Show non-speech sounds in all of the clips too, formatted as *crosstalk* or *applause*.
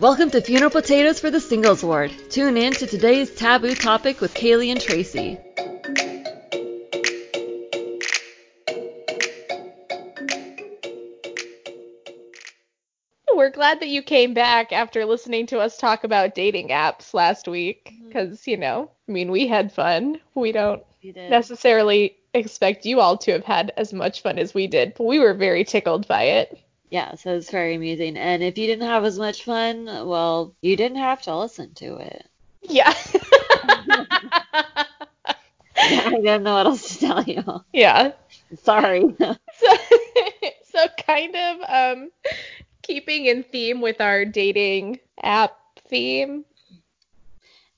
Welcome to Funeral Potatoes for the Singles Ward. Tune in to today's taboo topic with Kaylee and Tracy. We're glad that you came back after listening to us talk about dating apps last week mm-hmm. because, you know, I mean, we had fun. We don't did. necessarily expect you all to have had as much fun as we did, but we were very tickled by it. Yeah, so it's very amusing. And if you didn't have as much fun, well, you didn't have to listen to it. Yeah. *laughs* I don't know what else to tell you. yeah. Sorry. So, *laughs* so kind of um keeping in theme with our dating app theme.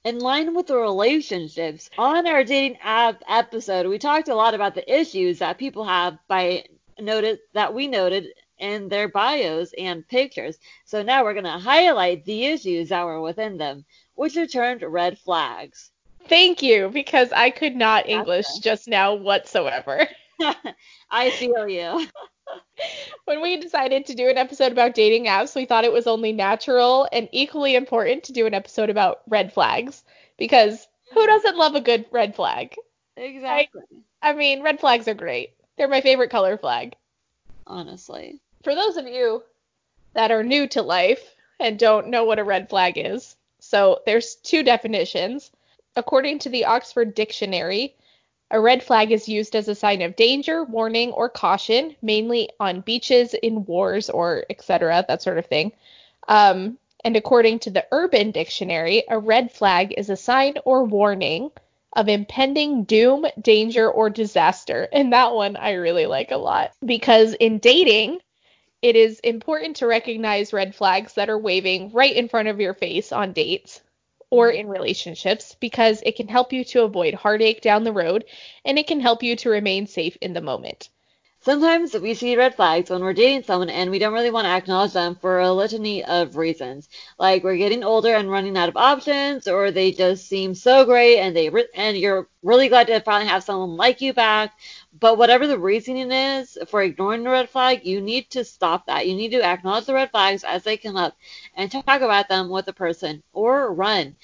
In line with the relationships, on our dating app episode, we talked a lot about the issues that people have by noted that we noted in their bios and pictures. So now we're going to highlight the issues that were within them, which are termed red flags. Thank you, because I could not. English just now whatsoever. *laughs* *laughs* I feel you. *laughs* when we decided to do an episode about dating apps, we thought it was only natural and equally important to do an episode about red flags because who doesn't love a good red flag? Exactly. I mean, red flags are great. They're my favorite color flag. Honestly. For those of you that are new to life and don't know what a red flag is, so there's two definitions. According to the Oxford Dictionary, a red flag is used as a sign of danger, warning, or caution, mainly on beaches, in wars, or etc., that sort of thing. Um, and according to the Urban Dictionary, a red flag is a sign or warning of impending doom, danger, or disaster. And that one I really like a lot because in dating, it is important to recognize red flags that are waving right in front of your face on dates or mm-hmm. in relationships because it can help you to avoid heartache down the road and it can help you to remain safe in the moment. Sometimes we see red flags when we're dating someone and we don't really want to acknowledge them for a litany of reasons. Like we're getting older and running out of options, or they just seem so great and they re- and you're really glad to finally have someone like you back. But whatever the reasoning is for ignoring the red flag, you need to stop that. You need to acknowledge the red flags as they come up and talk about them with the person or run.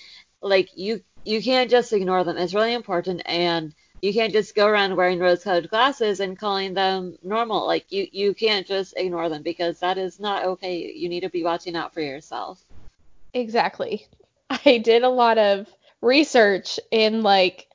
Like you you can't just ignore them. It's really important and you can't just go around wearing rose-colored glasses and calling them normal. Like you, you can't just ignore them because that is not okay. You need to be watching out for yourself. Exactly. *laughs* I did a lot of research in like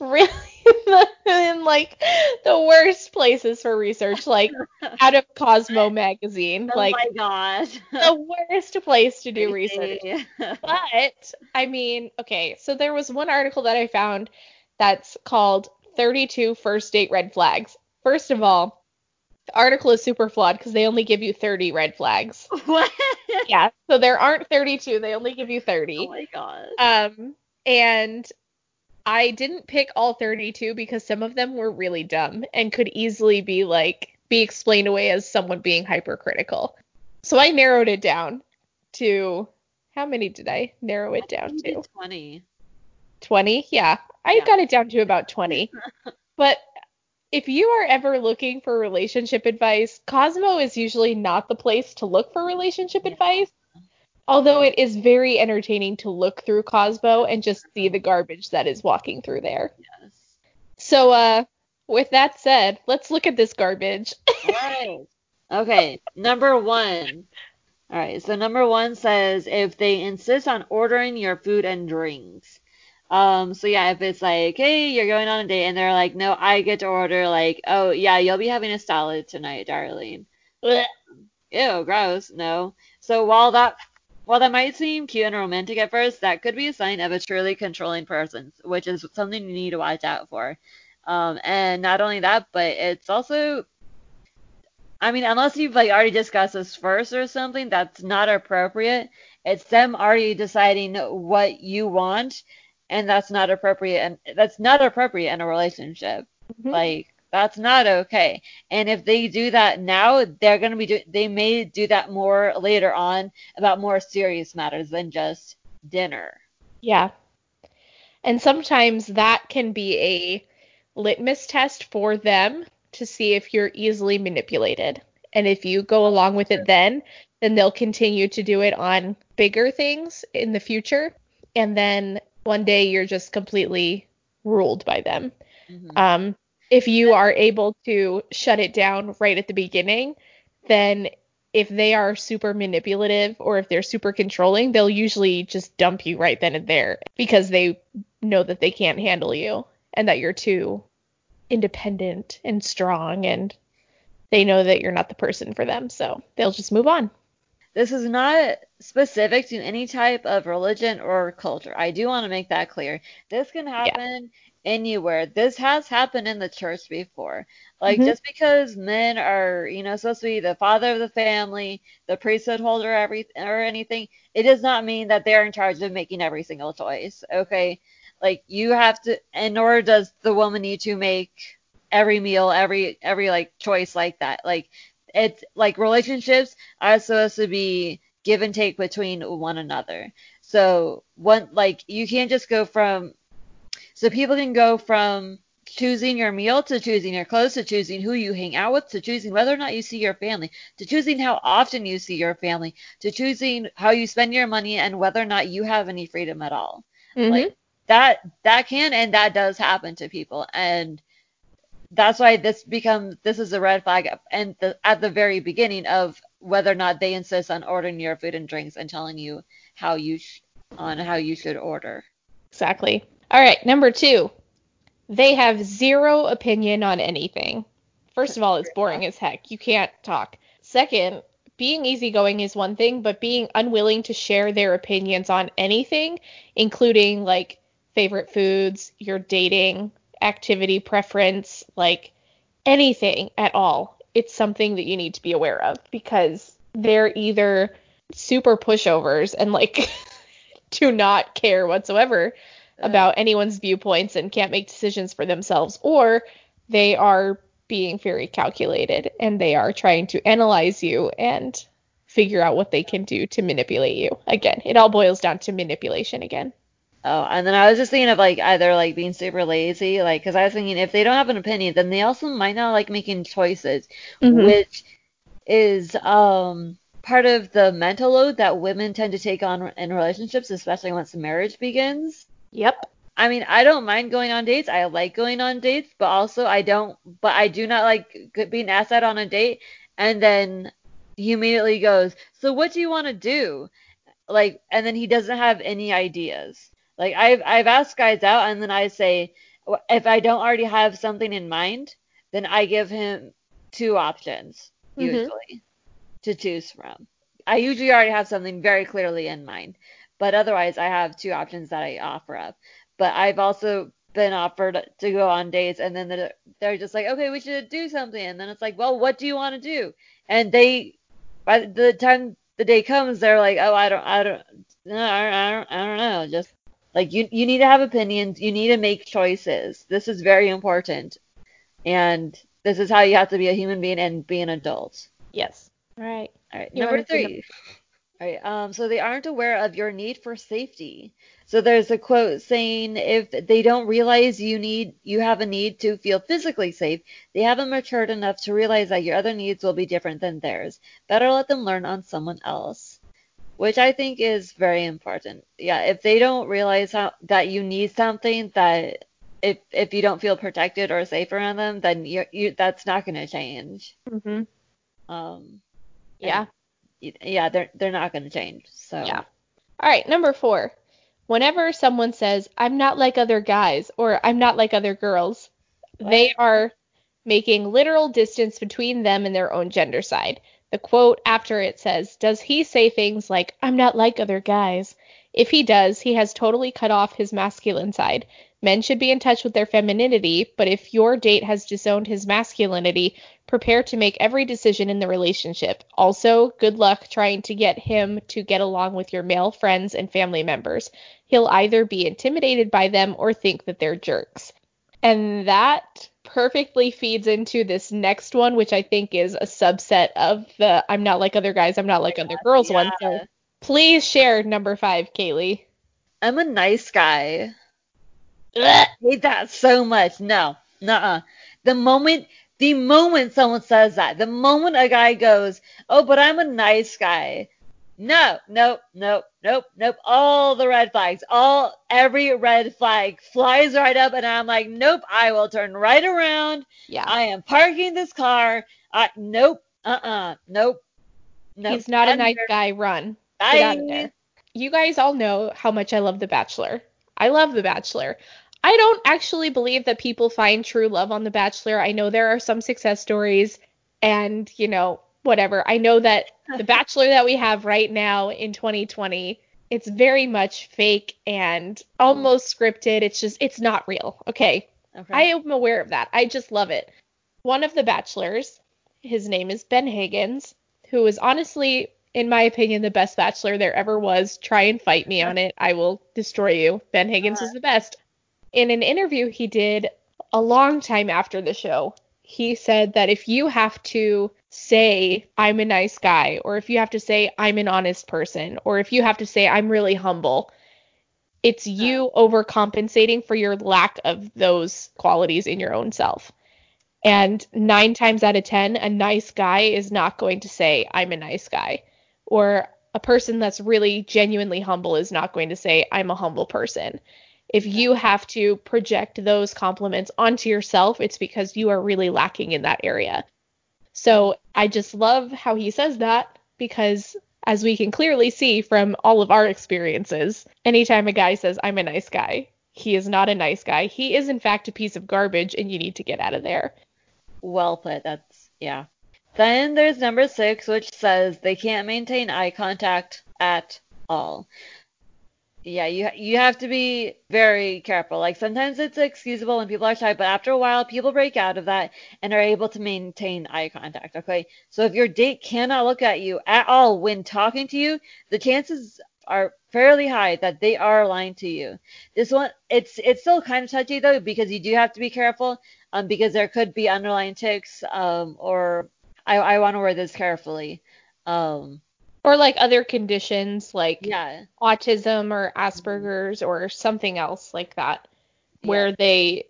really *laughs* in like the worst places for research, like *laughs* out of Cosmo magazine, like oh my gosh. the worst place to do research. *laughs* But I mean, okay, so there was one article that I found that's called 32 First Date Red Flags. First of all, the article is super flawed because they only give you 30 red flags. what? yeah, so there aren't 32, they only give you 30. Oh my gosh. Um, and I didn't pick all 32 because some of them were really dumb and could easily be like be explained away as someone being hypercritical. So I narrowed it down to how many did I narrow it down to? 20. 20? Yeah, I Yeah. got it down to about 20. *laughs* but if you are ever looking for relationship advice, Cosmo is usually not the place to look for relationship Yeah. advice. Although it is very entertaining to look through Cosmo and just see the garbage that is walking through there. Yes. So, uh, with that said, let's look at this garbage. *laughs* Alright. Okay, number one. Alright, so number one says if they insist on ordering your food and drinks. Um, so yeah, if it's like, hey, you're going on a date and they're like, no, I get to order, like, oh, yeah, you'll be having a salad tonight, darling. Blech. Ew, gross. No. So while that while that might seem cute and romantic at first, that could be a sign of a truly controlling person, which is something you need to watch out for. Um, and not only that, but it's also I mean, unless you've like already discussed this first or something, that's not appropriate. It's them already deciding what you want, and that's not appropriate and that's not appropriate in a relationship. Mhm. Like that's not okay. And if they do that now, they're going to be do- they may do that more later on about more serious matters than just dinner. Yeah. And sometimes that can be a litmus test for them to see if you're easily manipulated. And if you go along with it then, then they'll continue to do it on bigger things in the future, and then one day you're just completely ruled by them. Mhm. Um, if you are able to shut it down right at the beginning, then if they are super manipulative or if they're super controlling, they'll usually just dump you right then and there because they know that they can't handle you and that you're too independent and strong and they know that you're not the person for them. So they'll just move on. This is not specific to any type of religion or culture. I do want to make that clear. This can happen anywhere. This has happened in the church before. Like Mhm. just because men are, you know, supposed to be the father of the family, the priesthood holder, every or anything, it does not mean that they're in charge of making every single choice. Okay, like you have to, and nor does the woman need to make every meal, every every like choice like that. Like it's like relationships are supposed to be give and take between one another. So one like you can't just go from so people can go from choosing your meal to choosing your clothes to choosing who you hang out with to choosing whether or not you see your family to choosing how often you see your family to choosing how you spend your money and whether or not you have any freedom at all. Mhm. Like that that can and that does happen to people and that's why this becomes this is a red flag and the, at the very beginning of whether or not they insist on ordering your food and drinks and telling you how you sh- on how you should order. Exactly. All right, number two. They have zero opinion on anything. First of all, it's boring as heck. You can't talk. Second, being easygoing is one thing, but being unwilling to share their opinions on anything, including like favorite foods, your dating activity preference, like anything at all, it's something that you need to be aware of because they're either super pushovers and like *laughs* do not care whatsoever about anyone's viewpoints and can't make decisions for themselves, or they are being very calculated and they are trying to analyze you and figure out what they can do to manipulate you. Again, it all boils down to manipulation again. Oh, and then I was just thinking of like either like being super lazy, like because I was thinking if they don't have an opinion, then they also might not like making choices, Mhm. which is um part of the mental load that women tend to take on in relationships, especially once the marriage begins. Yep. I mean, I don't mind going on dates. I like going on dates, but also I don't, but I do not like being asked out on a date and then he immediately goes, "So what do you want to do?" Like, and then he doesn't have any ideas. Like I've I've asked guys out and then I say if I don't already have something in mind, then I give him two options Mhm. usually to choose from. I usually already have something very clearly in mind, but otherwise I have two options that I offer up. But I've also been offered to go on dates and then they're, they're just like, okay, we should do something. And then it's like, well, what do you want to do? And they, by the time the day comes, they're like, oh, I don't, I don't, no, I I don't, I don't know. Just like you, you need to have opinions. You need to make choices. This is very important. And this is how you have to be a human being and be an adult. Yes. All right. All right, You number three. Right, um, so they aren't aware of your need for safety. So there's a quote saying if they don't realize you need you have a need to feel physically safe, they haven't matured enough to realize that your other needs will be different than theirs. Better let them learn on someone else. Which I think is very important. Yeah, if they don't realize how that you need something that if if you don't feel protected or safe around them, then you you that's not going to change. Mhm. Um, Yeah. Yeah, they're they're not going to change. So Yeah. All right, number four. Whenever someone says, I'm not like other guys or I'm not like other girls, they are making literal distance between them and their own gender side. The quote after it says, Does he say things like, I'm not like other guys? If he does, he has totally cut off his masculine side. Men should be in touch with their femininity, but if your date has disowned his masculinity, prepare to make every decision in the relationship. Also, good luck trying to get him to get along with your male friends and family members. He'll either be intimidated by them or think that they're jerks. And that perfectly feeds into this next one, which I think is a subset of the I'm not like other guys, I'm not like other girls one. So please share number five, Kaylee. I'm a nice guy. Ugh, hate that so much. No, nuh-uh. The moment, the moment someone says that, the moment a guy goes, "Oh, but I'm a nice guy," no, no, no, nope, nope. All the red flags, all every red flag flies right up, and I'm like, nope. I will turn right around. Yeah. I am parking this car. I nope. Uh-uh. Nope. Nope. He's not a nice guy. Run. Bye. Get out of there. You guys all know how much I love The Bachelor. I love The Bachelor. I don't actually believe that people find true love on The Bachelor. I know there are some success stories and, you know, whatever. I know that The *laughs* Bachelor that we have right now in 2020, it's very much fake and almost scripted. It's just, it's not real. Okay. Okay. I am aware of that. I just love it. One of the bachelors, his name is Ben Higgins, who is honestly, in my opinion, the best bachelor there ever was. Try and fight me on it. I will destroy you. Ben Higgins uh, is the best. In an interview he did a long time after the show, he said that if you have to say, I'm a nice guy, or if you have to say, I'm an honest person, or if you have to say, I'm really humble, it's you overcompensating for your lack of those qualities in your own self. And nine times out of ten, a nice guy is not going to say, I'm a nice guy. Or a person that's really genuinely humble is not going to say, I'm a humble person. If you have to project those compliments onto yourself, it's because you are really lacking in that area. So I just love how he says that because as we can clearly see from all of our experiences, anytime a guy says, I'm a nice guy, he is not a nice guy. He is, in fact, a piece of garbage, and you need to get out of there. Well put. That's yeah. Then there's number six, which says they can't maintain eye contact at all. Yeah, you you have to be very careful. Like sometimes it's excusable when people are shy, but after a while, people break out of that and are able to maintain eye contact. Okay, so if your date cannot look at you at all when talking to you, the chances are fairly high that they are lying to you. This one, it's it's still kind of touchy though because you do have to be careful, um, because there could be underlying tics, um, or I I want to word this carefully, um, Or like other conditions like yeah, autism or Asperger's or something else like that, where Yeah. they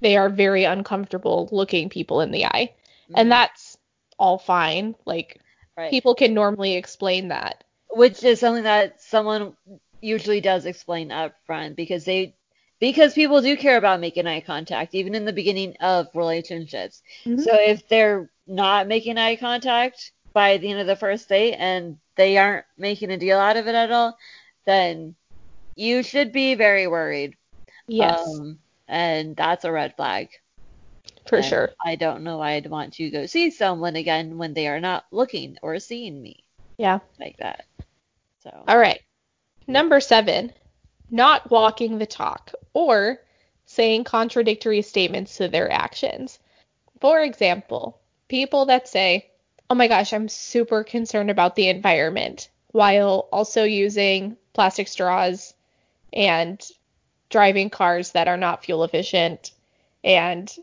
they are very uncomfortable looking people in the eye. Mhm. And that's all fine. Like right. people can normally explain that. which is something that someone usually does explain up front because they because people do care about making eye contact even in the beginning of relationships. Mhm. So if they're not making eye contact by the end of the first date and they aren't making a deal out of it at all, then you should be very worried. Yes, Um, and that's a red flag. for And sure. I don't know why I'd want to go see someone again when they are not looking or seeing me Yeah. like that. So All right. Number seven, not walking the talk or saying contradictory statements to their actions. For example, people that say, oh my gosh, I'm super concerned about the environment, while also using plastic straws and driving cars that are not fuel efficient and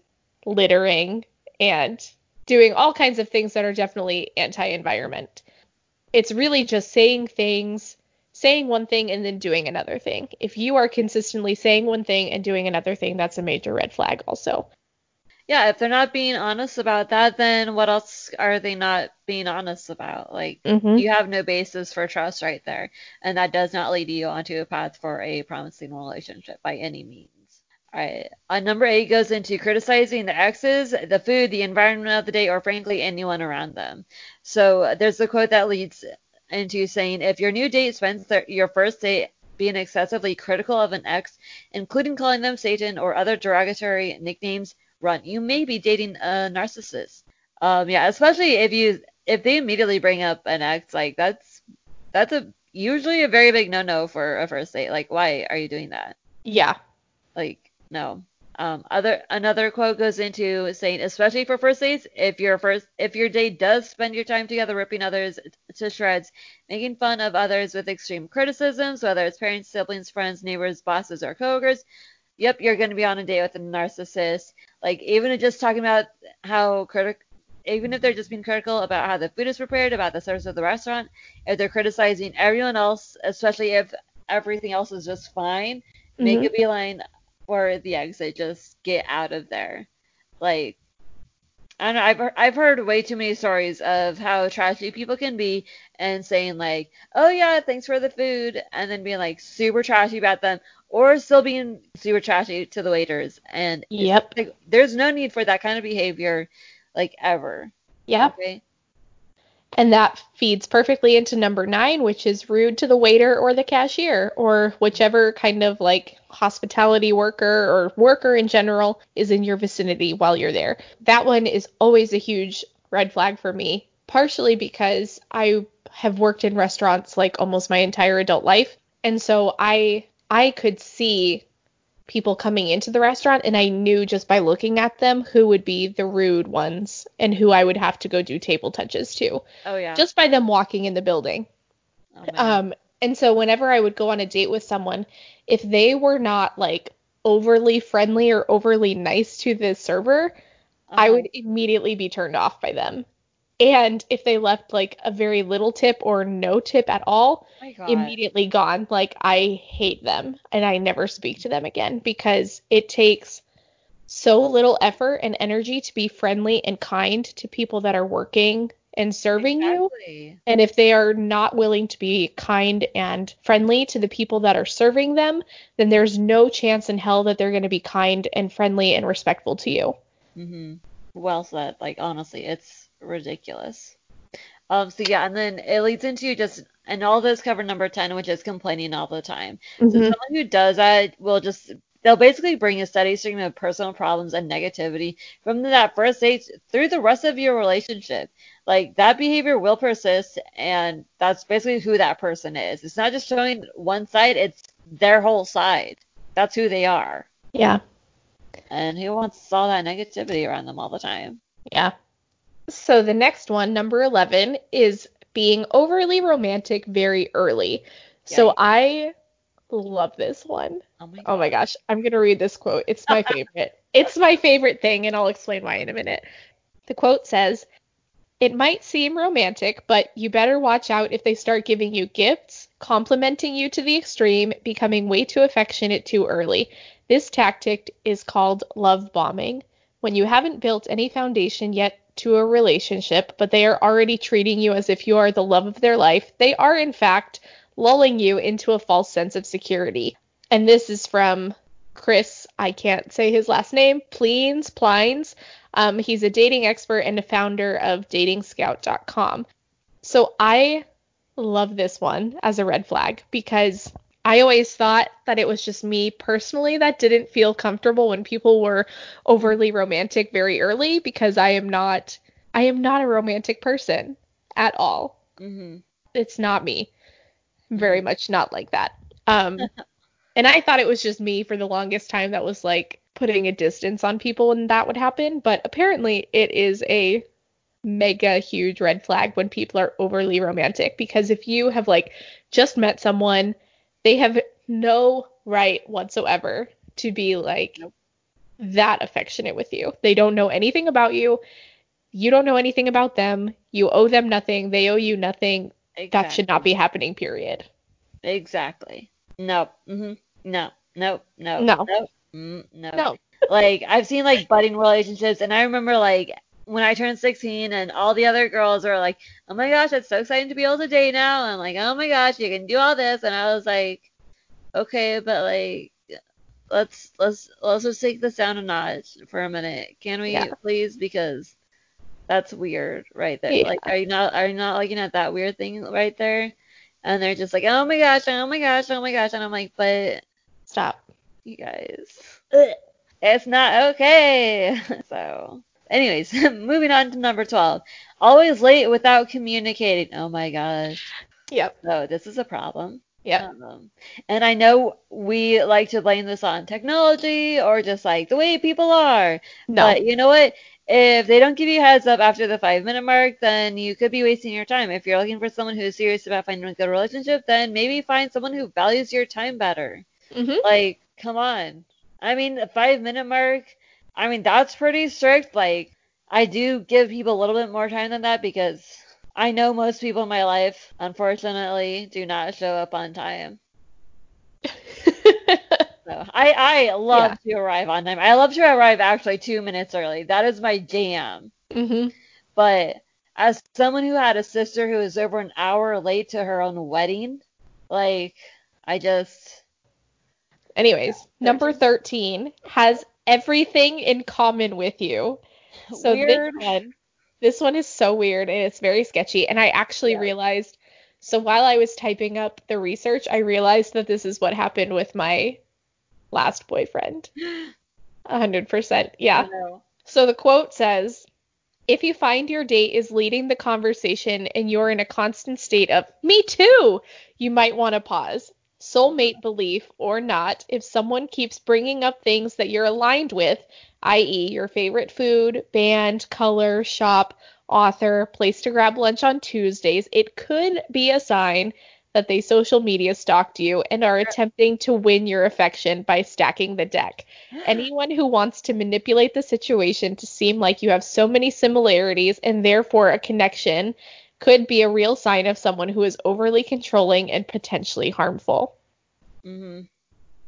littering and doing all kinds of things that are definitely anti environment. It's really just saying things, saying one thing and then doing another thing. If you are consistently saying one thing and doing another thing, that's a major red flag, also. Yeah, if they're not being honest about that, then what else are they not being honest about? Like, Mm-hmm. you have no basis for trust right there. And that does not lead you onto a path for a promising relationship by any means. All right. On number eight goes into criticizing the exes, the food, the environment of the day, or frankly, anyone around them. So uh, there's a quote that leads into saying, if your new date spends their, your first date being excessively critical of an ex, including calling them Satan or other derogatory nicknames, run. You may be dating a narcissist. Um, yeah, especially if you if they immediately bring up an ex, like that's that's a usually a very big no-no for a first date. Like, why are you doing that? Yeah. Like, no. Um, other another quote goes into saying, especially for first dates, if your first if your date does spend your time together ripping others to shreds, making fun of others with extreme criticisms, whether it's parents, siblings, friends, neighbors, bosses, or coworkers, yep, you're going to be on a date with a narcissist. Like even just talking about how critic, even if they're just being critical about how the food is prepared, about the service of the restaurant, if they're criticizing everyone else, especially if everything else is just fine, make Mhm. a beeline for the exit. Just get out of there. Like I don't know, I've, I've heard way too many stories of how trashy people can be and saying like, oh yeah, thanks for the food, and then being like super trashy about them, or still being super trashy to the waiters. And Yep. like, there's no need for that kind of behavior, like ever. Yep. Okay. And that feeds perfectly into number nine, which is rude to the waiter or the cashier, or whichever kind of like hospitality worker or worker in general is in your vicinity while you're there. That one is always a huge red flag for me, partially because I have worked in restaurants like almost my entire adult life. And so I I could see people coming into the restaurant and I knew just by looking at them who would be the rude ones and who I would have to go do table touches to Oh yeah. just by them walking in the building. oh. Um, and so whenever I would go on a date with someone, if they were not like overly friendly or overly nice to the server, I Uh-huh. would immediately be turned off by them. And if they left like a very little tip or no tip at all, Oh immediately gone. Like I hate them and I never speak to them again because it takes so little effort and energy to be friendly and kind to people that are working and serving you. And if they are not willing to be kind and friendly to the people that are serving them, then there's no chance in hell that they're going to be kind and friendly and respectful to you. mm-hmm. Well said. Like honestly, it's ridiculous. Um. So yeah, and then it leads into just and all this cover number ten, which is complaining all the time. So someone who does that will just they'll basically bring a steady stream of personal problems and negativity from that first date through the rest of your relationship. Like that behavior will persist, and that's basically who that person is. It's not just showing one side; it's their whole side. That's who they are. Yeah. And who wants all that negativity around them all the time? Yeah. So the next one, number 11, is being overly romantic very early. So I love this one. Oh my Oh my gosh, I'm going to read this quote. It's my favorite. *laughs* it's my favorite thing, and I'll explain why in a minute. The quote says, It might seem romantic, but you better watch out if they start giving you gifts, complimenting you to the extreme, becoming way too affectionate too early. This tactic is called love bombing. When you haven't built any foundation yet to a relationship, but they are already treating you as if you are the love of their life, they are in fact lulling you into a false sense of security. And this is from Chris, I can't say his last name, Pleens, Plines. Um, he's a dating expert and a founder of datingscout.com. So I love this one as a red flag because I always thought that it was just me personally that didn't feel comfortable when people were overly romantic very early because I am not I am not a romantic person at all. hmm It's not me. I'm very much not like that. Um *laughs* and I thought it was just me for the longest time that was like putting a distance on people when that would happen, but apparently it is a mega huge red flag when people are overly romantic because if you have like just met someone, they have no right whatsoever to be like Nope. that affectionate with you. They don't know anything about you. You don't know anything about them. You owe them nothing. They owe you nothing. That should not be happening, period. Exactly. No. hmm No. No. No. No. No. Mm, no. No. Like I've seen like budding relationships, and I remember like when I turned 16, and all the other girls were like, "Oh my gosh, it's so exciting to be able to date now." And I'm like, "Oh my gosh, you can do all this," and I was like, "Okay, but like." Let's let's let's just take this down a notch for a minute, can we, Yeah. please? Because that's weird, right there. Yeah. Like, are you not are you not looking at that weird thing right there? And they're just like, oh my gosh, oh my gosh, oh my gosh. And I'm like, but Stop. you guys, ugh, it's not okay. *laughs* So, anyways, *laughs* moving on to number 12. Always late without communicating. Oh my gosh. Yep. So, this is a problem. Yep. Um, and I know we like to blame this on technology or just like the way people are. No. But you know what? If they don't give you a heads up after the five minute mark, then you could be wasting your time. If you're looking for someone who's serious about finding a good relationship, then maybe find someone who values your time better. hmm Like, come on. I mean, the five minute mark, I mean, that's pretty strict. Like, I do give people a little bit more time than that because I know most people in my life, unfortunately, do not show up on time. *laughs* So I, I love to arrive on time. I love to arrive actually two minutes early. That is my jam. Mhm. But as someone who had a sister who was over an hour late to her own wedding, like I just Anyways, number 13 has everything in common with you. So weird. this one, this one is so weird and it's very sketchy. And I actually Yeah. realized, so while I was typing up the research, I realized that this is what happened with my last boyfriend. *gasps* 100%. Yeah. So the quote says, if you find your date is leading the conversation and you're in a constant state of, me too, you might want to pause. Soulmate belief or not, if someone keeps bringing up things that you're aligned with, i.e., your favorite food, band, color, shop, author, place to grab lunch on Tuesdays, it could be a sign that they social media stalked you and are attempting to win your affection by stacking the deck. *gasps* Anyone who wants to manipulate the situation to seem like you have so many similarities and therefore a connection could be a real sign of someone who is overly controlling and potentially harmful. hmm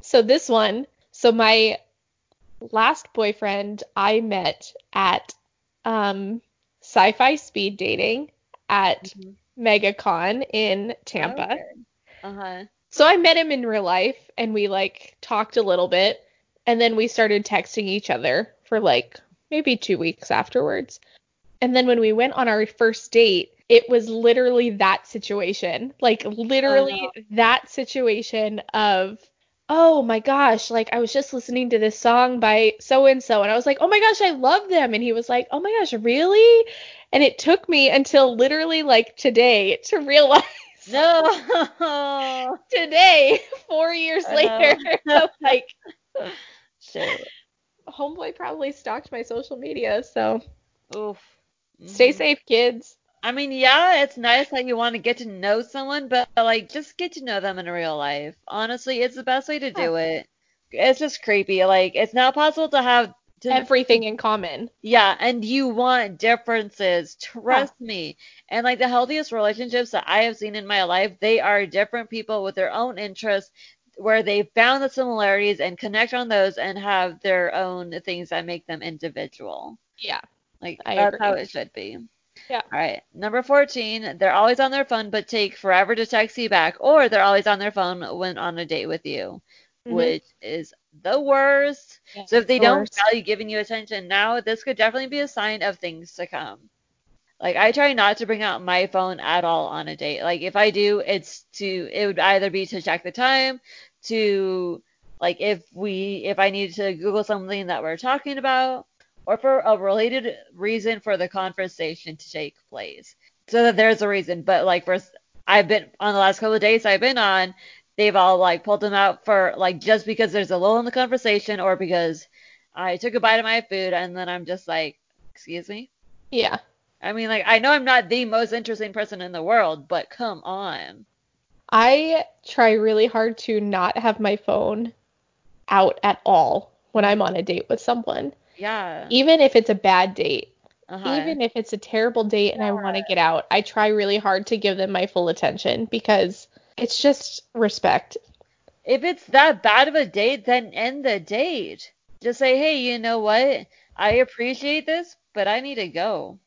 So this one, so my last boyfriend I met at um sci-fi speed dating at Mhm. MegaCon in Tampa. Uh huh. So I met him in real life and we like talked a little bit and then we started texting each other for like maybe 2 weeks afterwards. And then when we went on our first date, it was literally that situation. Like literally that situation of oh my gosh, like I was just listening to this song by so and so and I was like, "Oh my gosh, I love them." And he was like, "Oh my gosh, really?" And it took me until literally like today to realize *laughs* No. *laughs* today, four years I later, *laughs* like Shit. homeboy probably stalked my social media. So Oof. stay Mhm. safe, kids. I mean, yeah, it's nice that you want to get to know someone, but like, just get to know them in real life. Honestly, it's the best way to do it. It's just creepy. Like, it's not possible to have to Everything in common. Yeah, and you want differences. Trust me. And like the healthiest relationships that I have seen in my life, they are different people with their own interests where they found the similarities and connect on those and have their own things that make them individual. Yeah. Like I that's agree. how it should be. Yeah. All right. Number 14, they're always on their phone but take forever to text you back, or they're always on their phone when on a date with you, Mhm. which is the worst. Yeah, So if they the don't worst. value giving you attention now, this could definitely be a sign of things to come. Like I try not to bring out my phone at all on a date. Like if I do, it's to it would either be to check the time, to like if we if I need to Google something that we're talking about, or for a related reason for the conversation to take place. So that there's a reason. But like for I've been on the last couple of dates I've been on, they've all like pulled them out for like just because there's a lull in the conversation or because I took a bite of my food and then I'm just like, excuse me. Yeah. I mean, like I know I'm not the most interesting person in the world, but come on. I try really hard to not have my phone out at all when I'm on a date with someone. Yeah. Even if it's a bad date, Uh-huh. even if it's a terrible date and I want to get out, I try really hard to give them my full attention because it's just respect. If it's that bad of a date, then end the date. Just say, hey, you know what? I appreciate this, but I need to go.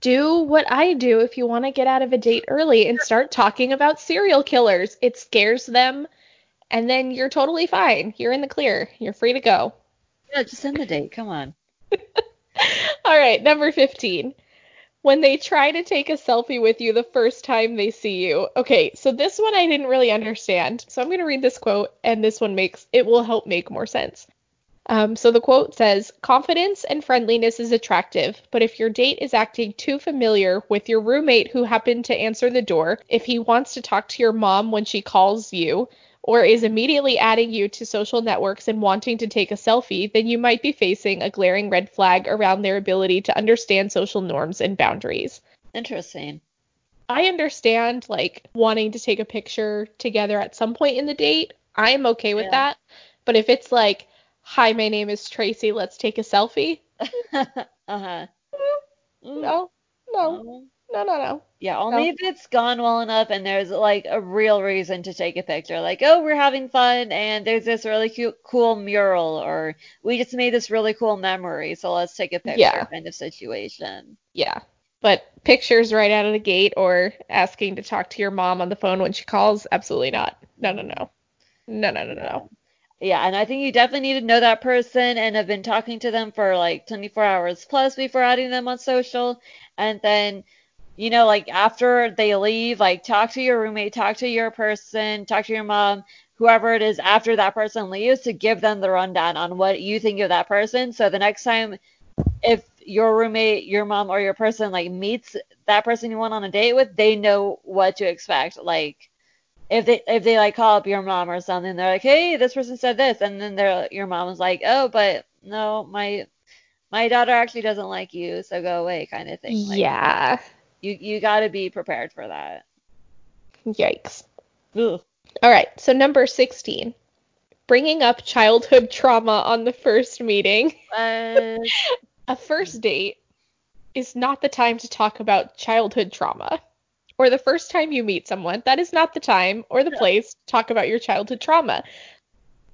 Do what I do if you want to get out of a date early and start talking about serial killers. It scares them, and then you're totally fine. You're in the clear. You're free to go. Yeah, just end the date. Come on. *laughs* All right, number 15. When they try to take a selfie with you the first time they see you. Okay, so this one I didn't really understand. So I'm going to read this quote, and this one makes it will help make more sense. Um, so the quote says Confidence and friendliness is attractive, but if your date is acting too familiar with your roommate who happened to answer the door, if he wants to talk to your mom when she calls you, or is immediately adding you to social networks and wanting to take a selfie, then you might be facing a glaring red flag around their ability to understand social norms and boundaries. Interesting. I understand like wanting to take a picture together at some point in the date. I'm okay with Yeah. that. But if it's like, hi, my name is Tracy, let's take a selfie. *laughs* uh-huh. Mm, *laughs* No, no. No. no, no. Yeah, only No. if it's gone well enough and there's like a real reason to take a picture. Like, oh, we're having fun and there's this really cute, cool mural, or we just made this really cool memory, so let's take a picture Yeah. kind of situation. Yeah. But pictures right out of the gate or asking to talk to your mom on the phone when she calls, absolutely not. No, no, no. No, no, no, no. Yeah, and I think you definitely need to know that person and have been talking to them for like 24 hours plus before adding them on social. And then, you know, like after they leave, like talk to your roommate, talk to your person, talk to your mom, whoever it is after that person leaves to give them the rundown on what you think of that person. So the next time, if your roommate, your mom, or your person like meets that person you went on a date with, they know what to expect. Like, if they if they like call up your mom or something, they're like, "Hey, this person said this," and then they're your mom is like, "Oh, but no, my my daughter actually doesn't like you, so go away," kind of thing. Like, Yeah. You you got to be prepared for that. Yikes. Ugh. All right. So number 16. Bringing up childhood trauma on the first meeting. Uh, *laughs* A first date is not the time to talk about childhood trauma. Or the first time you meet someone, that is not the time or the place to talk about your childhood trauma.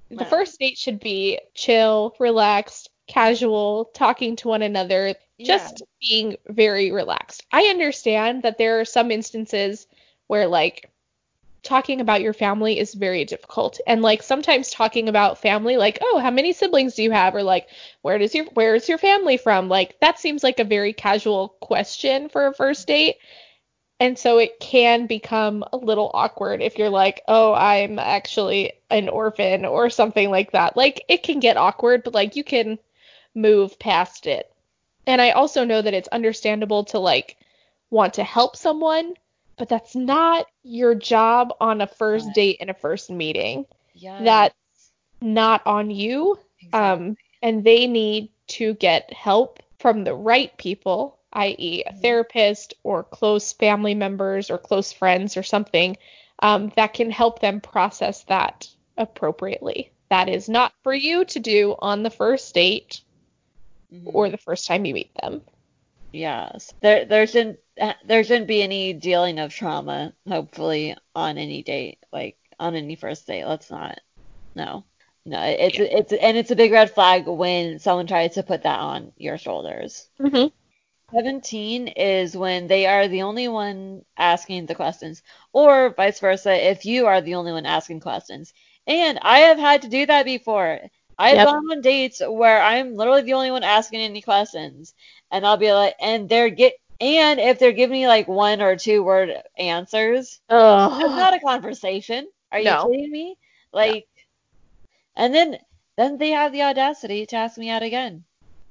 The first date should be chill, relaxed, casual, talking to one another, just being very relaxed. I understand that there are some instances where like talking about your family is very difficult. And like sometimes talking about family like oh how many siblings do you have? or like where does your where is your family from? Like that seems like a very casual question for a first date. And so it can become a little awkward if you're like oh i'm actually an orphan or something like that. Like it can get awkward but like you can move past it and i also know that it's understandable to like want to help someone but that's not your job on a first date and a first meeting yeah, that's not on you um, and they need to get help from the right people, i.e., a Mhm. therapist or close family members or close friends or something um, that can help them process that appropriately. That is not for you to do on the first date Mhm. or the first time you meet them. Yes, there there shouldn't there shouldn't be any dealing of trauma. Hopefully, on any date, like on any first date. Let's not. No, no. It's it's and it's a big red flag when someone tries to put that on your shoulders. Mm-hmm. 17 is when they are the only one asking the questions, or vice versa, if you are the only one asking questions. And I have had to do that before. I've Yep. gone on dates where I'm literally the only one asking any questions, and I'll be like, and they're get, and if they're giving me like one or two word answers, it's Oh, not a conversation. Are you No. kidding me? Like, and then then they have the audacity to ask me out again.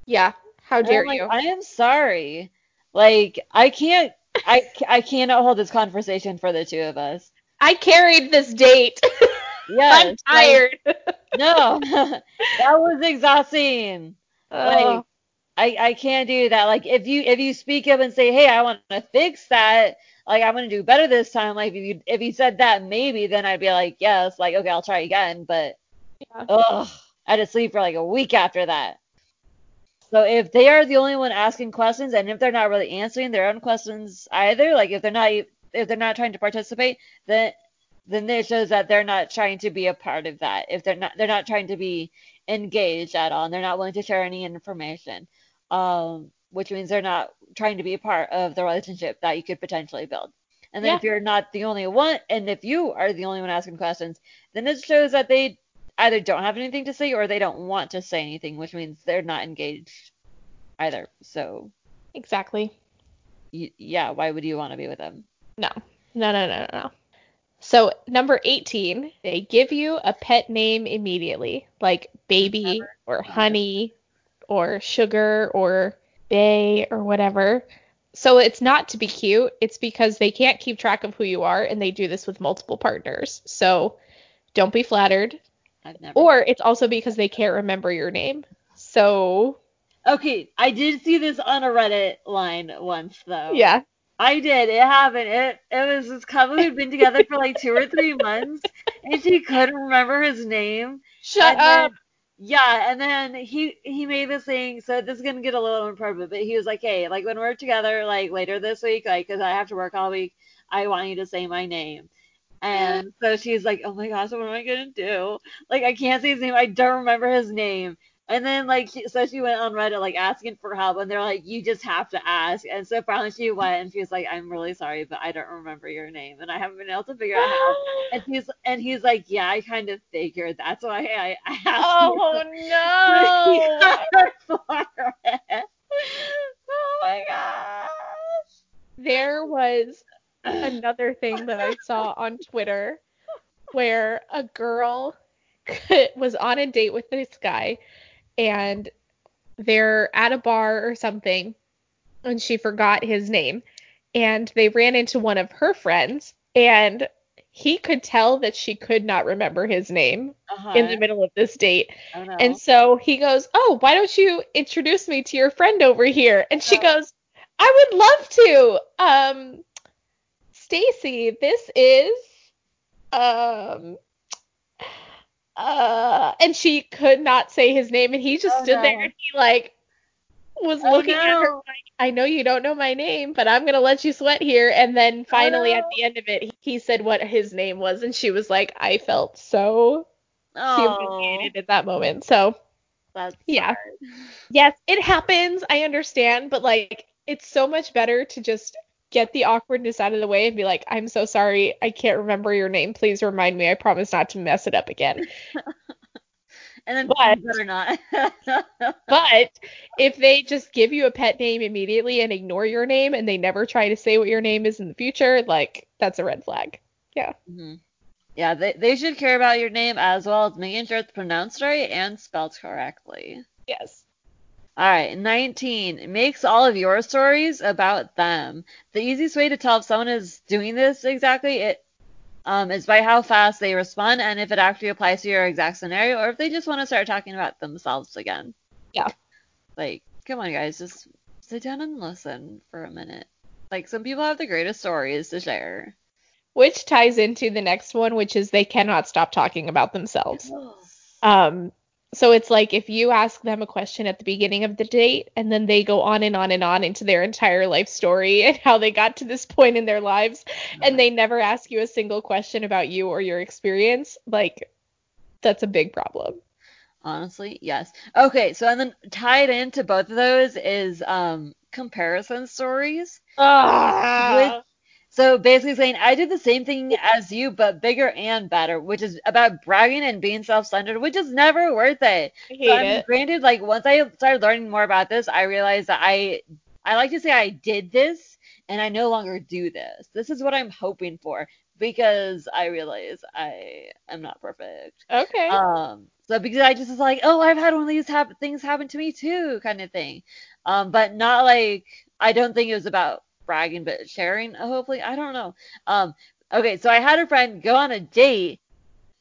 yeah. How dare like, you? I am sorry. Like, I can't, I, I cannot hold this conversation for the two of us. I carried this date. *laughs* Yes. I'm like, tired. *laughs* no, *laughs* that was exhausting. Oh, Like, I, I can't do that. Like, if you, if you speak up and say, hey, I want to fix that, like, I'm to do better this time. Like, if you, if you said that, maybe, then I'd be like, yes, like, okay, I'll try again. But, Yeah. ugh, I had to sleep for like a week after that. So if they are the only one asking questions, and if they're not really answering their own questions either, like if they're not if they're not trying to participate, then then it shows that they're not trying to be a part of that. If they're not they're not trying to be engaged at all, and they're not willing to share any information, um, which means they're not trying to be a part of the relationship that you could potentially build. And then Yeah. if you're not the only one, and if you are the only one asking questions, then it shows that they either don't have anything to say or they don't want to say anything, which means they're not engaged either. So, exactly. y- yeah, why would you want to be with them? No. No, no, no, no, no. So, number 18, they give you a pet name immediately, like baby or honey or sugar or bay or whatever. So, it's not to be cute, it's because they can't keep track of who you are and they do this with multiple partners. So, don't be flattered. I've never. Or it's also because they can't remember your name. So, okay, I did see this on a Reddit line once though. yeah. I did. It happened. It it was this couple who'd been together for like two or three *laughs* months, and she couldn't remember his name. Shut and then- up. Yeah, and then he he made this thing. So this is gonna get a little inappropriate, but he was like, "Hey, like when we're together, like later this week, like 'cause I have to work all week, I want you to say my name." And so she's like, "Oh my gosh, what am I gonna do? Like I can't say his name. I don't remember his name." And then like she, so she went on Reddit like asking for help, and they're like, "You just have to ask." And so finally she went, and she was like, "I'm really sorry, but I don't remember your name, and I haven't been able to figure out how." *gasps* And he's and he's like, "Yeah, I kind of figured. That's why I I *laughs* asked Oh *laughs* no! *laughs* Oh my gosh. There was another thing that I saw on Twitter where a girl was on a date with this guy and they're at a bar or something and she forgot his name and they ran into one of her friends and he could tell that she could not remember his name Uh-huh. in the middle of this date Oh no. and so he goes, "Oh, why don't you introduce me to your friend over here?" And she Oh. goes, "I would love to. Um, Stacy, this is um uh and she could not say his name and he just Oh, stood there and he like was Oh, looking at her like, I know you don't know my name, but I'm gonna let you sweat here. And then finally at no. the end of it, he, said what his name was, and she was like, I felt so Oh, humiliated at that moment. So that's Yeah. hard. yes, it happens. I understand, but like it's so much better to just get the awkwardness out of the way and be like, I'm so sorry, I can't remember your name. Please remind me. I promise not to mess it up again. *laughs* And then But- better not. *laughs* But if they just give you a pet name immediately and ignore your name and they never try to say what your name is in the future, like that's a red flag. Mhm. Yeah, they, they should care about your name as well as making sure it's pronounced right and spelled correctly. Yes. All right, 19. Makes all of your stories about them. The easiest way to tell if someone is doing this exactly it um, is by how fast they respond and if it actually applies to your exact scenario or if they just want to start talking about themselves again. Yeah. Like, come on, guys, just sit down and listen for a minute. Like, some people have the greatest stories to share. Which ties into the next one, which is they cannot stop talking about themselves. Um, so it's like if you ask them a question at the beginning of the date and then they go on and on and on into their entire life story *laughs* and how they got to this point in their lives and they never ask you a single question about you or your experience, like that's a big problem. Honestly, yes. Okay, so and then tied into both of those is um comparison stories. Ah. So basically saying I did the same thing as you but bigger and better, which is about bragging and being self-centered, which is never worth it. I So, hate I mean, it. granted, like once I started learning more about this, I realized that I I like to say I did this and I no longer do this. This is what I'm hoping for because I realize I am not perfect. Okay. Um, so because I just was like, oh, I've had one of these hap- things happen to me too, kind of thing. Um, but not like I don't think it was about bragging, but sharing. uh, Hopefully, I don't know. Um, okay, so I had a friend go on a date.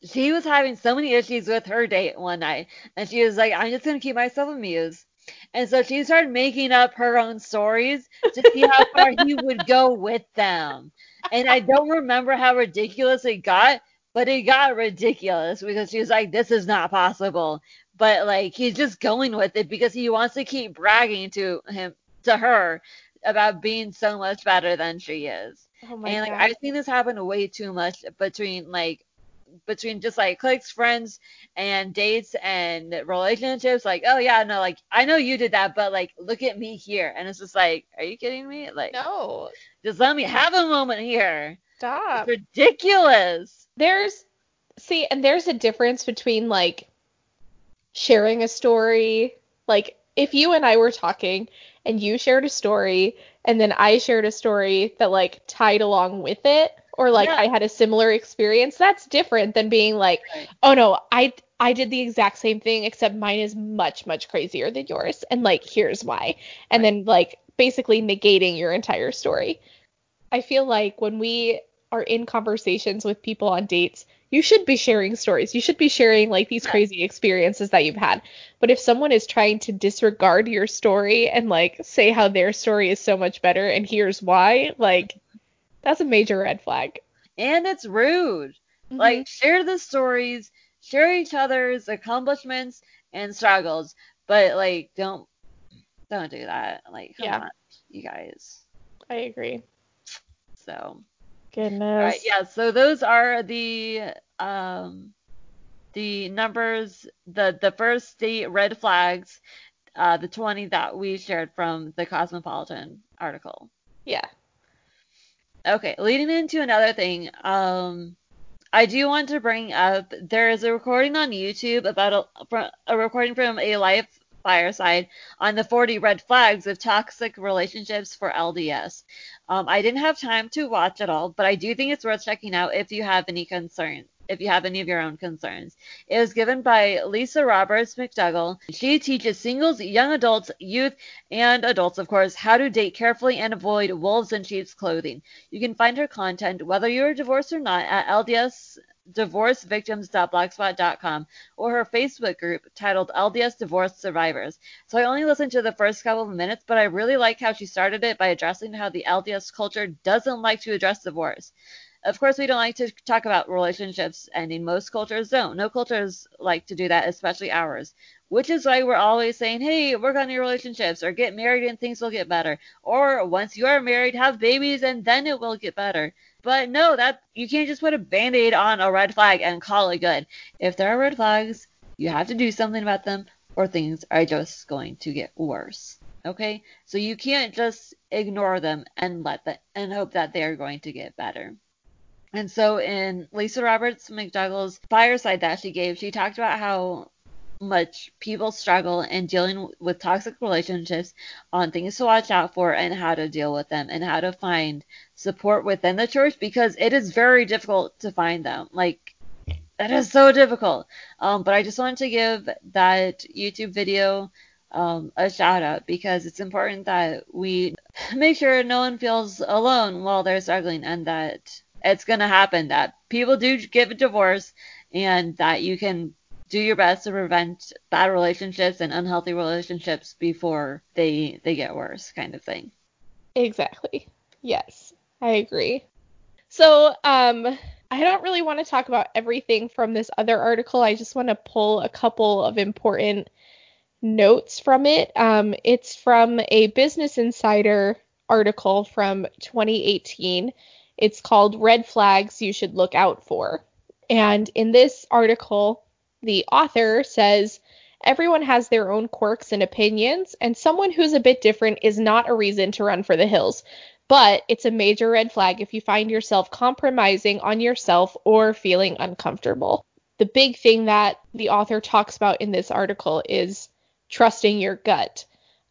She was having so many issues with her date one night, and she was like, I'm just gonna keep myself amused. And so she started making up her own stories to see how *laughs* far he would go with them. And I don't remember how ridiculous it got, but it got ridiculous because she was like, this is not possible. But like he's just going with it because he wants to keep bragging to him to her about being so much better than she is. oh my and like god. I've seen this happen way too much between like between just like cliques, friends, and dates and relationships. Like, oh yeah, no, like I know you did that, but like look at me here. And it's just like, are you kidding me? Like no. just let me have a moment here. Stop. It's ridiculous. there's see and there's a difference between like sharing a story like if you and I were talking and you shared a story and then I shared a story that like tied along with it or like Yeah. I had a similar experience that's different than being like Right. oh no I I did the exact same thing except mine is much much crazier than yours and like here's why and Right. then like basically negating your entire story I feel like when we are in conversations with people on dates, you should be sharing stories. You should be sharing like these crazy experiences that you've had. But if someone is trying to disregard your story and like say how their story is so much better and here's why, like that's a major red flag. And it's rude. Mm-hmm. Like share the stories, share each other's accomplishments, and struggles. But like, don't don't do that. Like, come Yeah. on, you guys. I agree. So, Goodness. right, yeah. So those are the um the numbers, the the first state red flags, uh, the 20 that we shared from the Cosmopolitan article. Yeah. Okay, leading into another thing, um, I do want to bring up there is a recording on YouTube about a, a recording from a live fireside on the 40 red flags of toxic relationships for LDS. Um, I didn't have time to watch it all, but I do think it's worth checking out if you have any concerns. If you have any of your own concerns, it was given by Lisa Roberts McDougall. She teaches singles, young adults, youth, and adults, of course, how to date carefully and avoid wolves in sheep's clothing. You can find her content, whether you're divorced or not, at ldsdivorcevictims.blogspot.com or her Facebook group titled LDS Divorce Survivors. So I only listened to the first couple of minutes, but I really like how she started it by addressing how the LDS culture doesn't like to address divorce. Of course, we don't like to talk about relationships ending. Most cultures don't. No cultures like to do that, especially ours. Which is why we're always saying, hey, work on your relationships, or get married and things will get better. Or once you are married, have babies and then it will get better. But no, that you can't just put a band-aid on a red flag and call it good. If there are red flags, you have to do something about them, or things are just going to get worse. Okay? So you can't just ignore them and let that and hope that they are going to get better. And so in Lisa Roberts McDougall's fireside that she gave, she talked about how much people struggle in dealing with toxic relationships on things to watch out for and how to deal with them and how to find support within the church because it is very difficult to find them. Like that is so difficult. Um, but I just wanted to give that YouTube video um, a shout out because it's important that we make sure no one feels alone while they're struggling and that it's going to happen that people do get a divorce and that you can do your best to prevent bad relationships and unhealthy relationships before they they get worse kind of thing. Exactly. Yes, I agree. So, um, I don't really want to talk about everything from this other article. I just want to pull a couple of important notes from it. Um, it's from a Business Insider article from 2018. It's called Red Flags You Should Look Out For. And in this article, the author says everyone has their own quirks and opinions, and someone who's a bit different is not a reason to run for the hills. But it's a major red flag if you find yourself compromising on yourself or feeling uncomfortable. The big thing that the author talks about in this article is trusting your gut.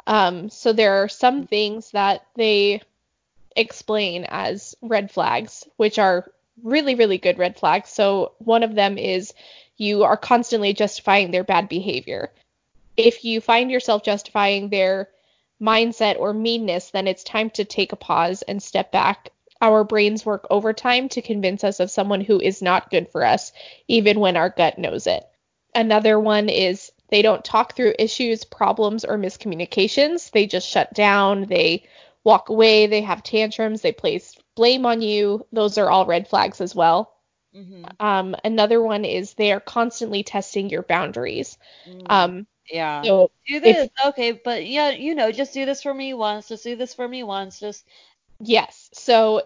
Um, so there are some things that they explain as red flags, which are really, really good red flags. So one of them is you are constantly justifying their bad behavior. If you find yourself justifying their mindset or meanness, then it's time to take a pause and step back. Our brains work overtime to convince us of someone who is not good for us, even when our gut knows it. Another one is they don't talk through issues, problems, or miscommunications. They just shut down, they walk away, they have tantrums, they place blame on you. Those are all red flags as well. Mm-hmm. Um, another one is they are constantly testing your boundaries. Um, yeah. so do this. okay, but yeah, you know, just do this for me once. Just do this for me once. Just Yes. So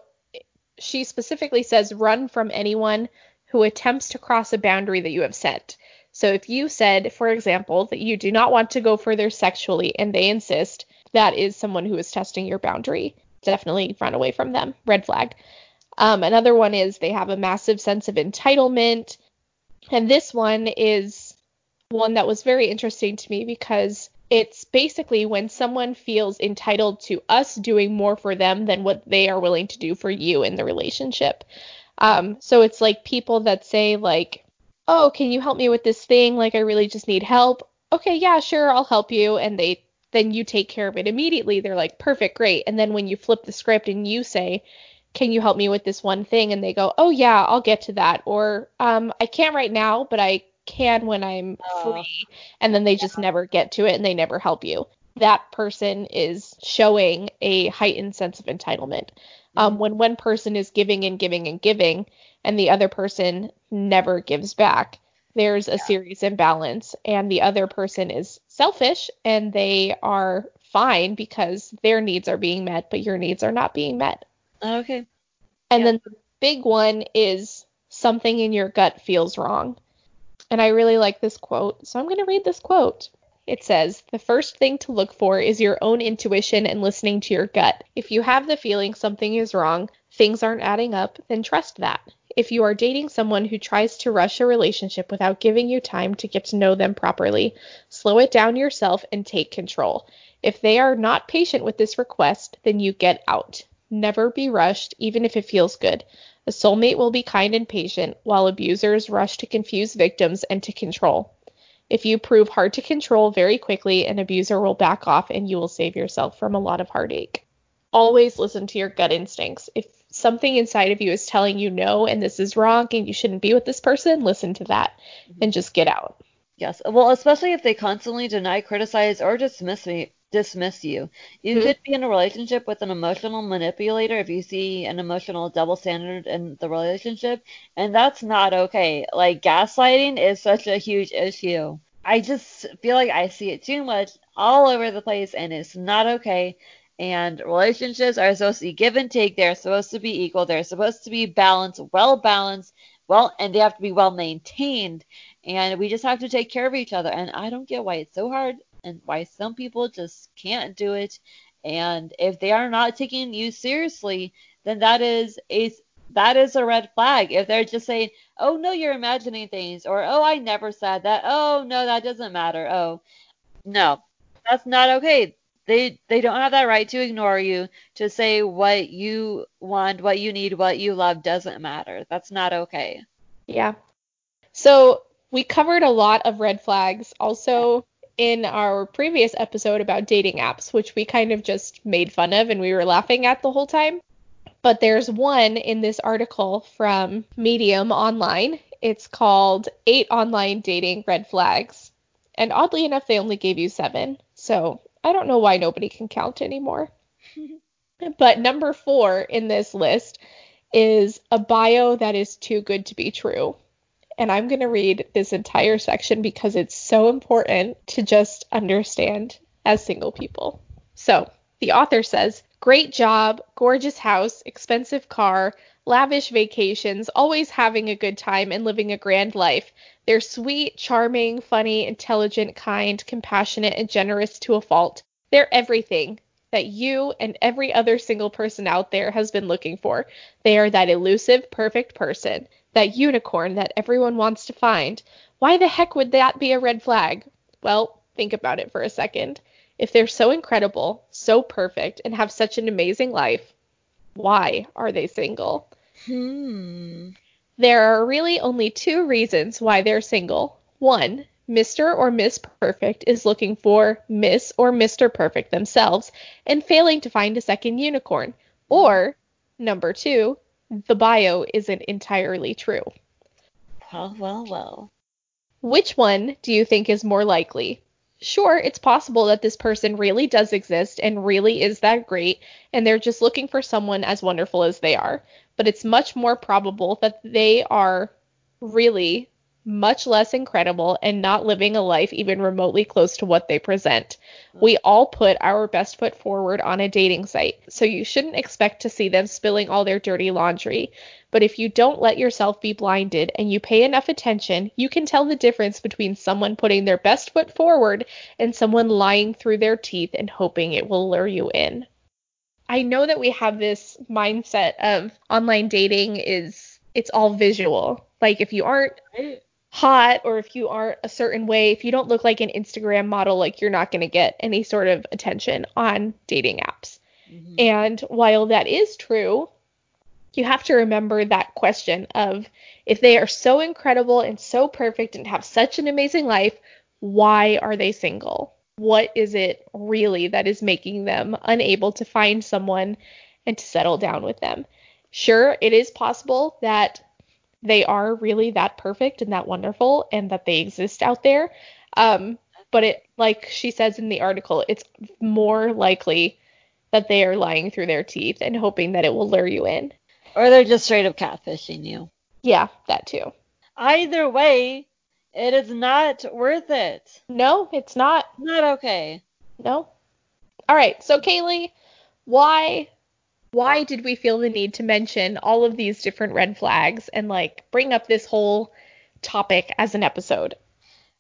she specifically says run from anyone who attempts to cross a boundary that you have set. So if you said, for example, that you do not want to go further sexually and they insist, that is someone who is testing your boundary. Definitely run away from them. Red flag. Um, another one is they have a massive sense of entitlement. And this one is one that was very interesting to me because it's basically when someone feels entitled to us doing more for them than what they are willing to do for you in the relationship. Um, so it's like people that say like, "Oh, can you help me with this thing? Like I really just need help." Okay, yeah, sure, I'll help you and they then you take care of it immediately. They're like, "Perfect, great." And then when you flip the script and you say, "Can you help me with this one thing?" and they go, "Oh yeah, I'll get to that." Or, um, I can't right now, but I can when I'm Oh. free and then they just never get to it and they never help you. That person is showing a heightened sense of entitlement. Um, when one person is giving and giving and giving and the other person never gives back, there's a serious imbalance and the other person is selfish and they are fine because their needs are being met but your needs are not being met. Okay. And Yeah. then the big one is something in your gut feels wrong. And I really like this quote, so I'm going to read this quote. It says, The first thing to look for is your own intuition and listening to your gut. If you have the feeling something is wrong, things aren't adding up, then trust that. If you are dating someone who tries to rush a relationship without giving you time to get to know them properly, slow it down yourself and take control. If they are not patient with this request, then you get out. Never be rushed, even if it feels good. A soulmate will be kind and patient, while abusers rush to confuse victims and to control. If you prove hard to control very quickly, an abuser will back off and you will save yourself from a lot of heartache. Always listen to your gut instincts. If something inside of you is telling you no and this is wrong and you shouldn't be with this person, listen to that mm-hmm. and just get out. Yes. Well, especially if they constantly deny, criticize, or dismiss me, dismiss you. You Mhm. could be in a relationship with an emotional manipulator if you see an emotional double standard in the relationship, and that's not okay. Like gaslighting is such a huge issue. I just feel like I see it too much all over the place, and it's not okay. And relationships are supposed to be give and take. They're supposed to be equal. They're supposed to be balanced, well balanced, well, and they have to be well maintained and we just have to take care of each other. And I don't get why it's so hard and why some people just can't do it. And if they are not taking you seriously, then that is a that is a red flag. If they're just saying, "Oh no, you're imagining things," or "Oh, I never said that," "Oh no, that doesn't matter," "Oh no, that's not okay." They they don't have that right to ignore you, to say what you want, what you need, what you love doesn't matter. That's not okay. Yeah. So we covered a lot of red flags also in our previous episode about dating apps, which we kind of just made fun of and we were laughing at the whole time. But there's one in this article from Medium Online. It's called Eight Online Dating Red Flags. And oddly enough, they only gave you seven. So I don't know why nobody can count anymore. *laughs* but number four in this list is a bio that is too good to be true. And I'm going to read this entire section because it's so important to just understand as single people. So, the author says, Great job, gorgeous house, expensive car, lavish vacations, always having a good time and living a grand life. They're sweet, charming, funny, intelligent, kind, compassionate, and generous to a fault. They're everything that you and every other single person out there has been looking for. They are that elusive, perfect person, that unicorn that everyone wants to find. Why the heck would that be a red flag? Well, think about it for a second. If they're so incredible, so perfect, and have such an amazing life, why are they single? Hmm. There are really only two reasons why they're single. One, Mr. or Miss Perfect is looking for Miss or Mr. Perfect themselves and failing to find a second unicorn. Or, number two, the bio isn't entirely true. Well, well, well. Which one do you think is more likely? Sure, it's possible that this person really does exist and really is that great, and they're just looking for someone as wonderful as they are. But it's much more probable that they are really much less incredible and not living a life even remotely close to what they present. We all put our best foot forward on a dating site, so you shouldn't expect to see them spilling all their dirty laundry. But if you don't let yourself be blinded and you pay enough attention, you can tell the difference between someone putting their best foot forward and someone lying through their teeth and hoping it will lure you in. I know that we have this mindset of online dating is it's all visual. Like if you aren't? Hot or if you aren't a certain way, if you don't look like an Instagram model, like you're not going to get any sort of attention on dating apps. Mhm. And while that is true, you have to remember that question of if they are so incredible and so perfect and have such an amazing life, why are they single? What is it really that is making them unable to find someone and to settle down with them? Sure, it is possible that they are really that perfect and that wonderful and that they exist out there. Um, but it, like she says in the article, it's more likely that they are lying through their teeth and hoping that it will lure you in. Or they're just straight up catfishing you. Yeah, that too. Either way, It is not worth it. No, it's not. Not okay. No. All right. So Kaylee, why why did we feel the need to mention all of these different red flags and like bring up this whole topic as an episode?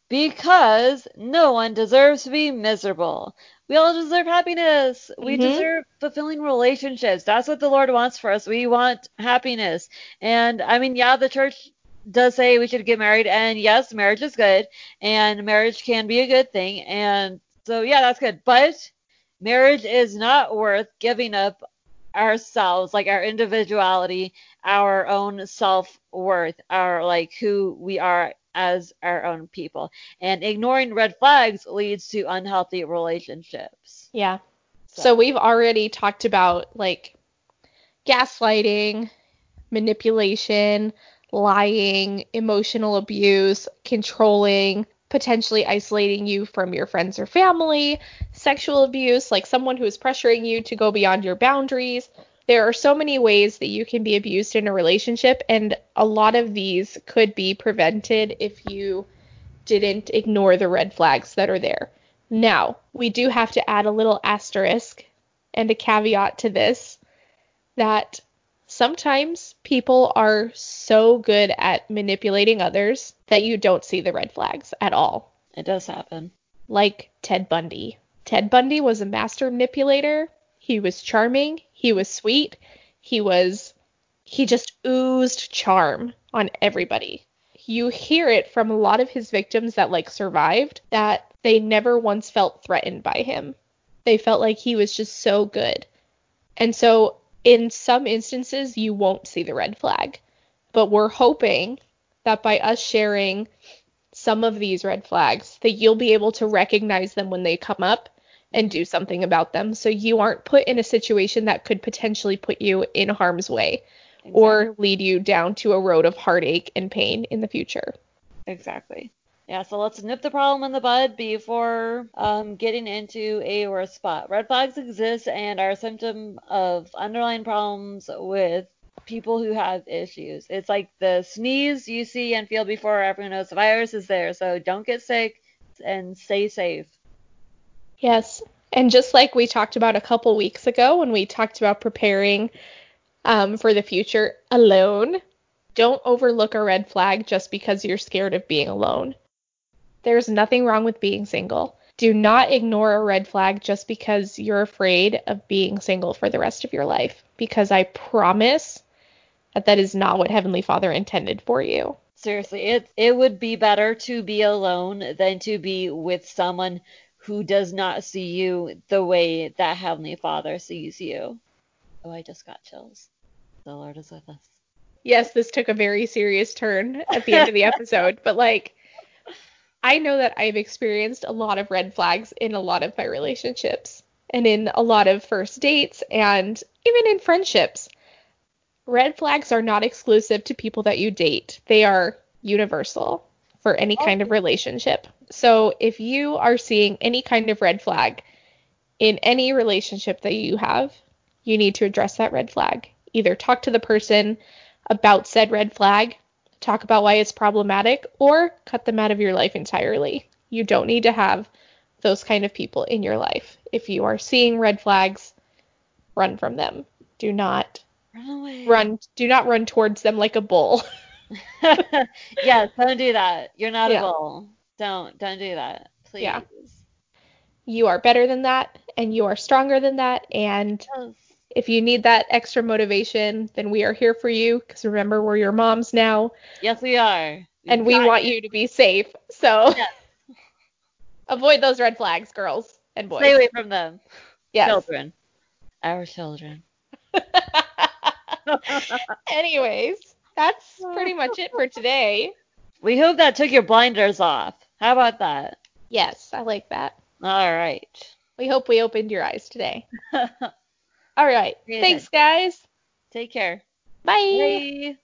Because no one deserves to be miserable. We all deserve happiness. We Mhm. deserve fulfilling relationships. That's what the Lord wants for us. We want happiness. And I mean, yeah, the church does say we should get married. And yes, marriage is good. And marriage can be a good thing. And so, yeah, that's good. But marriage is not worth giving up ourselves, like our individuality, our own self worth, our like who we are as our own people. And ignoring red flags leads to unhealthy relationships. Yeah. So we've already talked about like gaslighting, manipulation, lying, emotional abuse, controlling, potentially isolating you from your friends or family, sexual abuse, like someone who is pressuring you to go beyond your boundaries. There are so many ways that you can be abused in a relationship, and a lot of these could be prevented if you didn't ignore the red flags that are there. Now, we do have to add a little asterisk and a caveat to this that sometimes people are so good at manipulating others that you don't see the red flags at all. It does happen. Like Ted Bundy. Ted Bundy was a master manipulator. He was charming. He was sweet. He was, he just oozed charm on everybody. You hear it from a lot of his victims that like survived that they never once felt threatened by him. They felt like he was just so good. And so in some instances, you won't see the red flag. But we're hoping that by us sharing some of these red flags, that you'll be able to recognize them when they come up and do something about them so you aren't put in a situation that could potentially put you in harm's way or lead you down to a road of heartache and pain in the future. Exactly. Yeah, so let's nip the problem in the bud before um, getting into a worse spot. Red flags exist and are a symptom of underlying problems with people who have issues. It's like the sneeze you see and feel before everyone knows the virus is there. So don't get sick and stay safe. Yes. And just like we talked about a couple weeks ago when we talked about preparing um, for the future alone, don't overlook a red flag just because you're scared of being alone. There's nothing wrong with being single. Do not ignore a red flag just because you're afraid of being single for the rest of your life, because I promise that that is not what Heavenly Father intended for you. Seriously, it it would be better to be alone than to be with someone who does not see you the way that Heavenly Father sees you. Oh, I just got chills. The Lord is with us. Yes, this took a very serious turn at the end of the *laughs* episode, but like I know that I've experienced a lot of red flags in a lot of my relationships and in a lot of first dates and even in friendships. Red flags are not exclusive to people that you date. They are universal for any oh. kind of relationship. So if you are seeing any kind of red flag in any relationship that you have, you need to address that red flag. Either talk to the person about said red flag, talk about why it's problematic, or cut them out of your life entirely. You don't need to have those kind of people in your life. If you are seeing red flags, run from them. Do not Run away. run do not run towards them like a bull. *laughs* *laughs* yes, don't do that. You're not Yeah. a bull. Don't don't do that. Please. Yeah. You are better than that and you are stronger than that and Yes. If you need that extra motivation, then we are here for you cuz remember we're your moms now Yes, we are. and we want you to be safe. So Yes. *laughs* avoid those red flags, girls and boys. Stay away from them. Yes. Children. Our children. *laughs* Anyways, that's pretty much it for today. We hope that took your blinders off. How about that? Yes, I like that. All right. We hope we opened your eyes today. *laughs* All right. Yeah. Thanks, guys. Take care. Bye. Bye.